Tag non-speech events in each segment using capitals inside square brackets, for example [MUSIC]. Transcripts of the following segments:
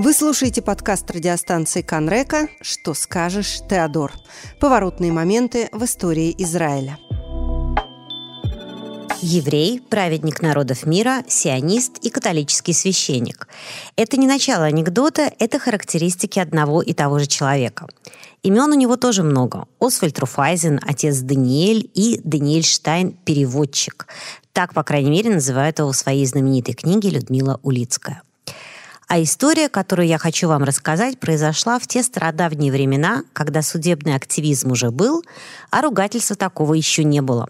Вы слушаете подкаст радиостанции Канрека «Что скажешь, Теодор?» Поворотные моменты в истории Израиля. Еврей, праведник народов мира, сионист и католический священник. Это не начало анекдота, это характеристики одного и того же человека. Имен у него тоже много. Освальд Руфайзен, отец Даниэль и Даниэль Штайн – переводчик. Так, по крайней мере, называет его в своей знаменитой книге Людмила Улицкая. А история, которую я хочу вам рассказать, произошла в те стародавние времена, когда судебный активизм уже был, а ругательства такого еще не было.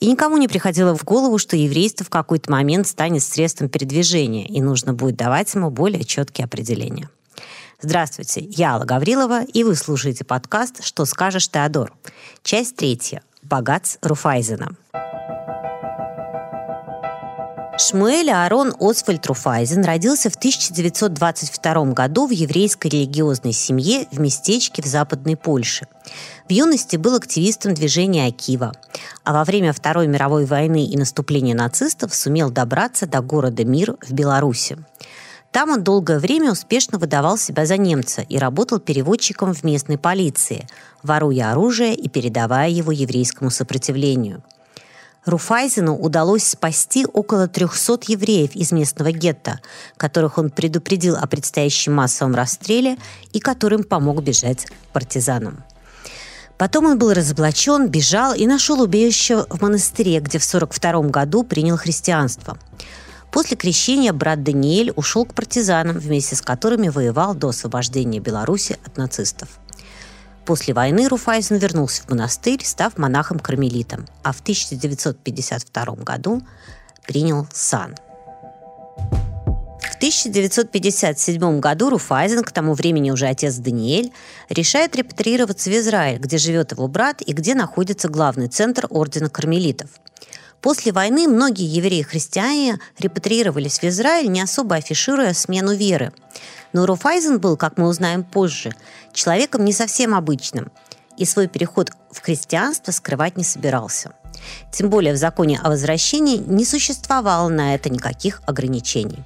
И никому не приходило в голову, что еврейство в какой-то момент станет средством передвижения, и нужно будет давать ему более четкие определения. Здравствуйте, я Алла Гаврилова, и вы слушаете подкаст «Что скажешь, Теодор?» Часть третья. Богатс Руфайзена. Шмуэль Аарон Освальд Руфайзен родился в 1922 году в еврейской религиозной семье в местечке в Западной Польше. В юности был активистом движения Акива, а во время Второй мировой войны и наступления нацистов сумел добраться до города Мир в Беларуси. Там он долгое время успешно выдавал себя за немца и работал переводчиком в местной полиции, воруя оружие и передавая его еврейскому сопротивлению – Руфайзену удалось спасти около 300 евреев из местного гетто, которых он предупредил о предстоящем массовом расстреле и которым помог бежать партизанам. Потом он был разоблачен, бежал и нашел убежище в монастыре, где в 1942 году принял христианство. После крещения брат Даниэль ушел к партизанам, вместе с которыми воевал до освобождения Беларуси от нацистов. После войны Руфайзен вернулся в монастырь, став монахом-кармелитом, а в 1952 году принял сан. В 1957 году Руфайзен, к тому времени уже отец Даниэль, решает репатриироваться в Израиль, где живет его брат и где находится главный центр ордена кармелитов. После войны многие евреи-христиане репатриировались в Израиль, не особо афишируя смену веры. Но Руфайзен был, как мы узнаем позже, человеком не совсем обычным и свой переход в христианство скрывать не собирался. Тем более в законе о возвращении не существовало на это никаких ограничений.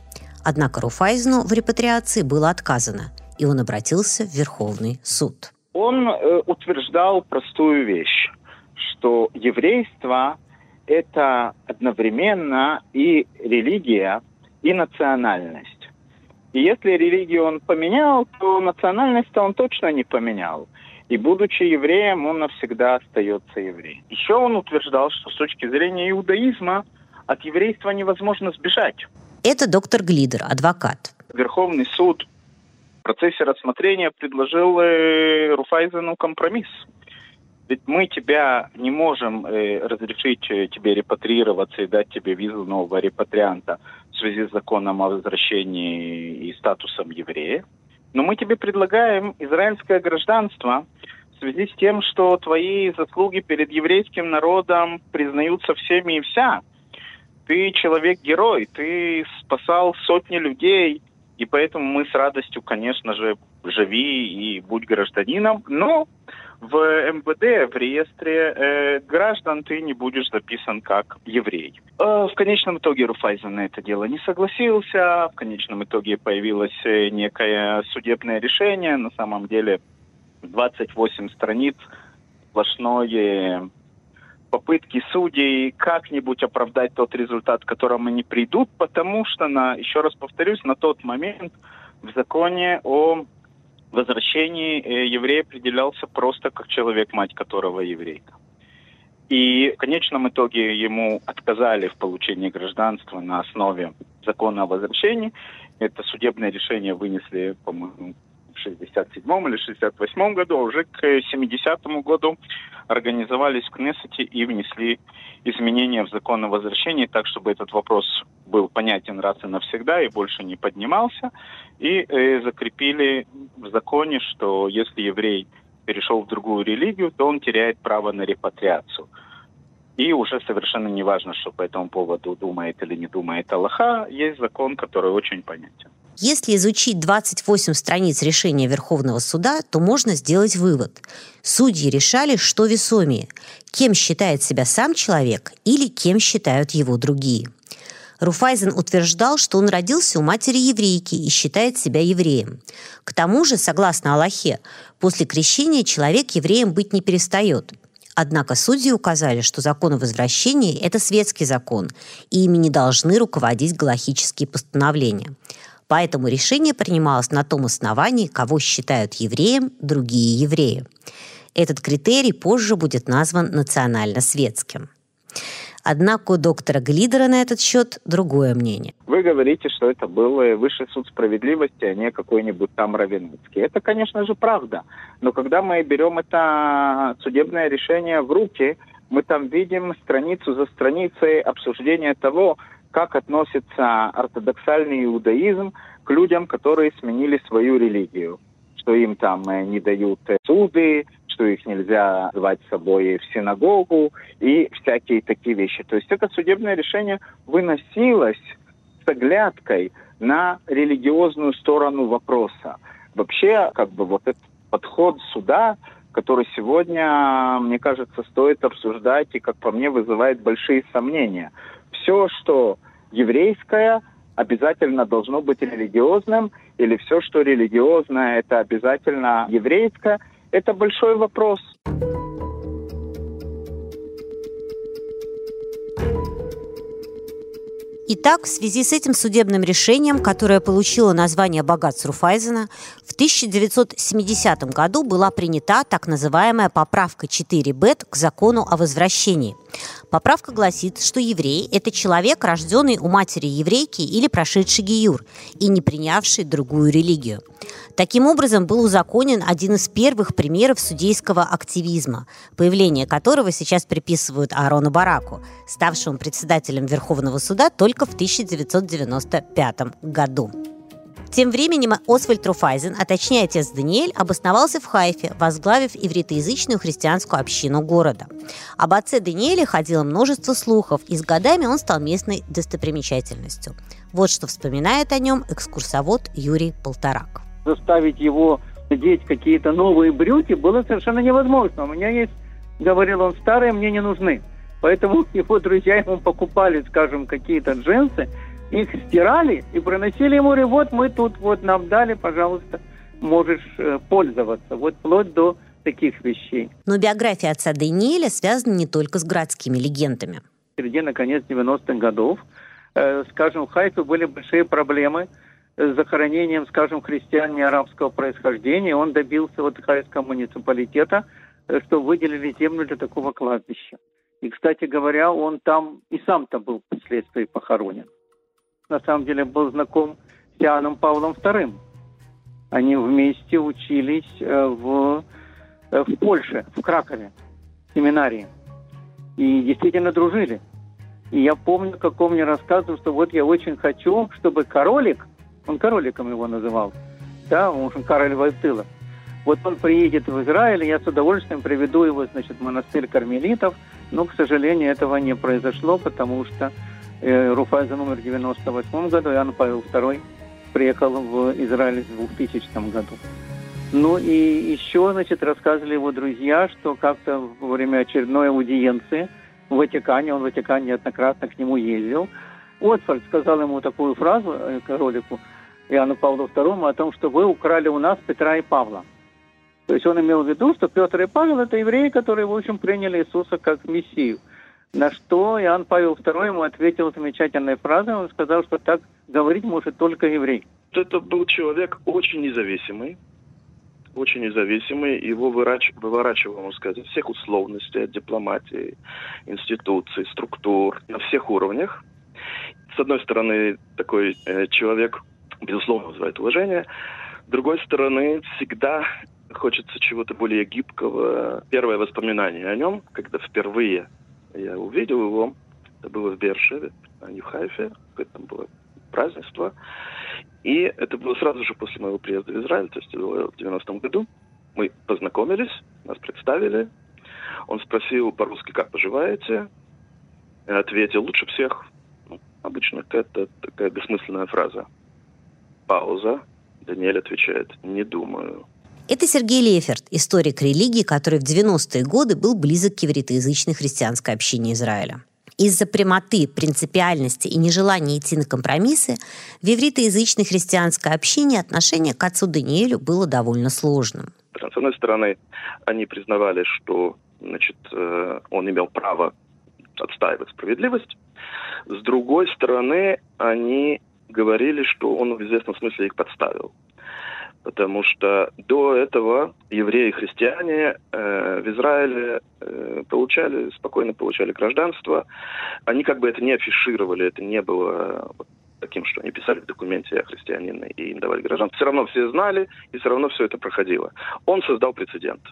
Однако Руфайзену в репатриации было отказано, и он обратился в Верховный суд. Он э, утверждал простую вещь, что еврейство – это одновременно и религия, и национальность. И если религию он поменял, то национальность он точно не поменял. И будучи евреем, он навсегда остается евреем. Еще он утверждал, что с точки зрения иудаизма от еврейства невозможно сбежать. Это доктор Глидер, адвокат. Верховный суд в процессе рассмотрения предложил э, Руфайзену компромисс. Ведь мы тебя не можем э, разрешить э, тебе репатрироваться и дать тебе визу нового репатрианта в связи с законом о возвращении и статусом еврея. Но мы тебе предлагаем израильское гражданство в связи с тем, что твои заслуги перед еврейским народом признаются всеми и вся. Ты человек-герой, ты спасал сотни людей, и поэтому мы с радостью, конечно же, живи и будь гражданином, но в МВД, в реестре э, граждан ты не будешь записан как еврей. Э, в конечном итоге Руфайзен на это дело не согласился. В конечном итоге появилось э, некое судебное решение. На самом деле 28 страниц сплошное попытки судей как-нибудь оправдать тот результат, к которому они придут, потому что, на, еще раз повторюсь, на тот момент в законе о возвращении э, еврей определялся просто как человек, мать которого еврейка. И в конечном итоге ему отказали в получении гражданства на основе закона о возвращении. Это судебное решение вынесли, по-моему, в 67 или 68 году, а уже к 70 году организовались в Кнессете и внесли изменения в закон о возвращении так, чтобы этот вопрос был понятен раз и навсегда и больше не поднимался. И э, закрепили в законе, что если еврей перешел в другую религию, то он теряет право на репатриацию. И уже совершенно не важно, что по этому поводу думает или не думает Аллаха, есть закон, который очень понятен. Если изучить 28 страниц решения Верховного суда, то можно сделать вывод. Судьи решали, что весомее – кем считает себя сам человек или кем считают его другие. Руфайзен утверждал, что он родился у матери еврейки и считает себя евреем. К тому же, согласно Аллахе, после крещения человек евреем быть не перестает. Однако судьи указали, что закон о возвращении – это светский закон, и ими не должны руководить галахические постановления. Поэтому решение принималось на том основании, кого считают евреем другие евреи. Этот критерий позже будет назван национально-светским. Однако у доктора Глидера на этот счет другое мнение. Вы говорите, что это был высший суд справедливости, а не какой-нибудь там Равенецкий. Это, конечно же, правда. Но когда мы берем это судебное решение в руки, мы там видим страницу за страницей обсуждения того, как относится ортодоксальный иудаизм к людям, которые сменили свою религию. Что им там э, не дают суды, что их нельзя звать с собой в синагогу и всякие такие вещи. То есть это судебное решение выносилось с оглядкой на религиозную сторону вопроса. Вообще, как бы вот этот подход суда, который сегодня, мне кажется, стоит обсуждать и, как по мне, вызывает большие сомнения. Все, что еврейское, обязательно должно быть религиозным, или все, что религиозное, это обязательно еврейское – это большой вопрос. Итак, в связи с этим судебным решением, которое получило название «Богатство Руфайзена», в 1970 году была принята так называемая поправка 4 бет к закону о возвращении. Поправка гласит, что еврей – это человек, рожденный у матери еврейки или прошедший гиюр и не принявший другую религию. Таким образом, был узаконен один из первых примеров судейского активизма, появление которого сейчас приписывают Аарону Бараку, ставшему председателем Верховного суда только в 1995 году. Тем временем Освальд Руфайзен, а точнее отец Даниэль, обосновался в Хайфе, возглавив ивритоязычную христианскую общину города. Об отце Даниэле ходило множество слухов, и с годами он стал местной достопримечательностью. Вот что вспоминает о нем экскурсовод Юрий Полторак. Заставить его надеть какие-то новые брюки было совершенно невозможно. У меня есть, говорил он, старые мне не нужны. Поэтому [LAUGHS] его друзья ему покупали, скажем, какие-то джинсы, их стирали и приносили ему, и вот мы тут вот нам дали, пожалуйста, можешь э, пользоваться. Вот вплоть до таких вещей. Но биография отца Даниэля связана не только с городскими легендами. В середине, конец 90-х годов, э, скажем, в Хайфе были большие проблемы с захоронением, скажем, христиан не арабского происхождения. Он добился вот хайфского муниципалитета, э, что выделили землю для такого кладбища. И, кстати говоря, он там и сам-то был впоследствии похоронен на самом деле был знаком с Иоанном Павлом II. Они вместе учились э, в, э, в Польше, в Кракове, в семинарии. И действительно дружили. И я помню, как он мне рассказывал, что вот я очень хочу, чтобы королик, он короликом его называл, да, он же король Войтыла, вот он приедет в Израиль, я с удовольствием приведу его, значит, в монастырь кармелитов, но, к сожалению, этого не произошло, потому что Э, Руфайза номер 98 году, Иоанн Павел II приехал в Израиль в 2000 году. Ну и еще, значит, рассказывали его друзья, что как-то во время очередной аудиенции в Ватикане, он в Ватикане неоднократно к нему ездил, Отфорд сказал ему такую фразу, э, королику Иоанну Павлу II, о том, что вы украли у нас Петра и Павла. То есть он имел в виду, что Петр и Павел – это евреи, которые, в общем, приняли Иисуса как Мессию. На что Иоанн Павел II ему ответил замечательной фразой. Он сказал, что так говорить может только еврей. Это был человек очень независимый, очень независимый. Его вырач... выворачивал, можно сказать, всех условностей, дипломатии, институций, структур, на всех уровнях. С одной стороны, такой э, человек, безусловно, вызывает уважение. С другой стороны, всегда хочется чего-то более гибкого. Первое воспоминание о нем, когда впервые я увидел его, это было в Бершеве, не в Хайфе, там было празднество. И это было сразу же после моего приезда в Израиль, то есть в 90-м году. Мы познакомились, нас представили. Он спросил по-русски, как поживаете. Я ответил, лучше всех. Ну, обычно это такая бессмысленная фраза. Пауза. Даниэль отвечает, не думаю. Это Сергей Леферт, историк религии, который в 90-е годы был близок к евритоязычной христианской общине Израиля. Из-за прямоты, принципиальности и нежелания идти на компромиссы в ивритоязычной христианской общине отношение к отцу Даниэлю было довольно сложным. С одной стороны, они признавали, что значит, э, он имел право отстаивать справедливость. С другой стороны, они говорили, что он в известном смысле их подставил. Потому что до этого евреи и христиане э, в Израиле э, получали, спокойно получали гражданство. Они как бы это не афишировали, это не было таким, что они писали в документе о христианине и им давали гражданство. Все равно все знали, и все равно все это проходило. Он создал прецедент.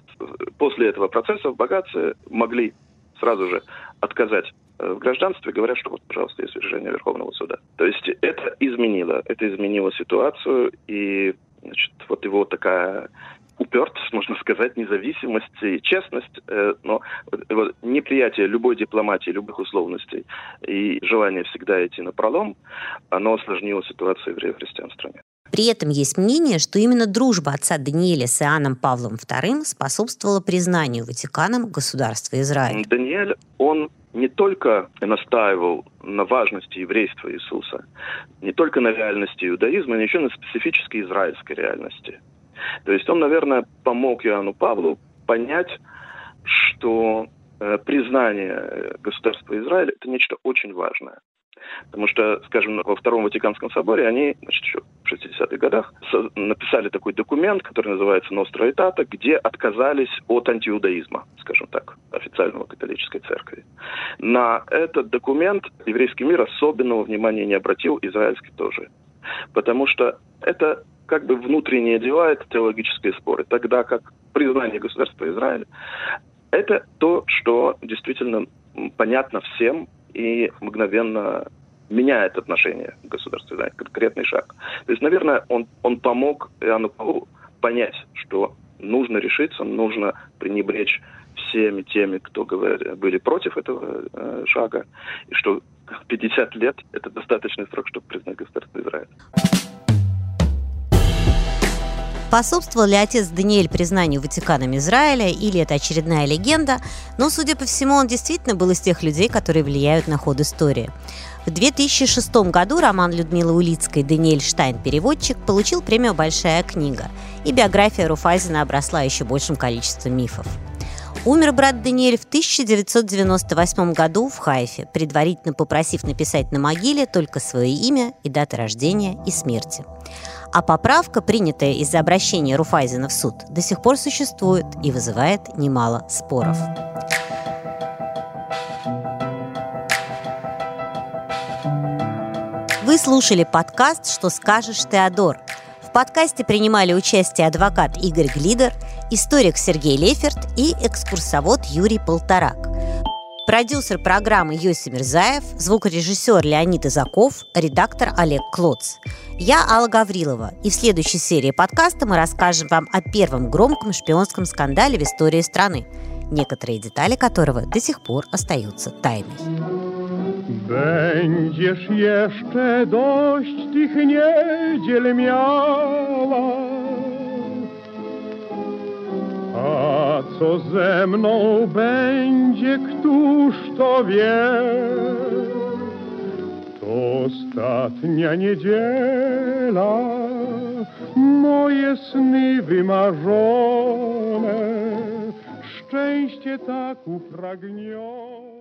После этого процесса в богатстве могли сразу же отказать э, в гражданстве, говорят, что вот, пожалуйста, есть решение Верховного суда. То есть это изменило, это изменило ситуацию, и Значит, вот его такая упертость, можно сказать, независимость и честность, э, но вот, неприятие любой дипломатии, любых условностей и желание всегда идти на пролом, оно осложнило ситуацию евреев-христиан стране. При этом есть мнение, что именно дружба отца Даниэля с Иоанном Павлом II способствовала признанию Ватиканом государства Израиль. Даниэль, он не только настаивал на важности еврейства Иисуса, не только на реальности иудаизма, но еще на специфической израильской реальности. То есть он, наверное, помог Иоанну Павлу понять, что э, признание государства Израиля – это нечто очень важное. Потому что, скажем, во Втором Ватиканском соборе они, значит, еще в 60-х годах написали такой документ, который называется «Ностра Этата», где отказались от антиудаизма, скажем так, официального католической церкви. На этот документ еврейский мир особенного внимания не обратил, израильский тоже. Потому что это как бы внутренние дела, это теологические споры. Тогда как признание государства Израиля – это то, что действительно понятно всем и мгновенно меняет отношение к государству, да, конкретный шаг. То есть, наверное, он, он помог Иоанну Павлу понять, что нужно решиться, нужно пренебречь всеми теми, кто говорили, были против этого э, шага, и что 50 лет – это достаточный срок, чтобы признать государство Израиль. Способствовал ли отец Даниэль признанию Ватиканом Израиля, или это очередная легенда, но, судя по всему, он действительно был из тех людей, которые влияют на ход истории. В 2006 году роман Людмилы Улицкой «Даниэль Штайн. Переводчик» получил премию «Большая книга», и биография Руфайзена обросла еще большим количеством мифов. Умер брат Даниэль в 1998 году в Хайфе, предварительно попросив написать на могиле только свое имя и даты рождения и смерти. А поправка, принятая из-за обращения Руфайзена в суд, до сих пор существует и вызывает немало споров. Вы слушали подкаст «Что скажешь, Теодор». В подкасте принимали участие адвокат Игорь Глидер, историк Сергей Леферт и экскурсовод Юрий Полторак. Продюсер программы Йоси Мирзаев, звукорежиссер Леонид Изаков, редактор Олег Клоц. Я Алла Гаврилова, и в следующей серии подкаста мы расскажем вам о первом громком шпионском скандале в истории страны, некоторые детали которого до сих пор остаются тайной. Będziesz jeszcze dość tych niedziel miała Co ze mną będzie, któż to wie? To ostatnia niedziela, moje sny wymarzone, szczęście tak upragnione.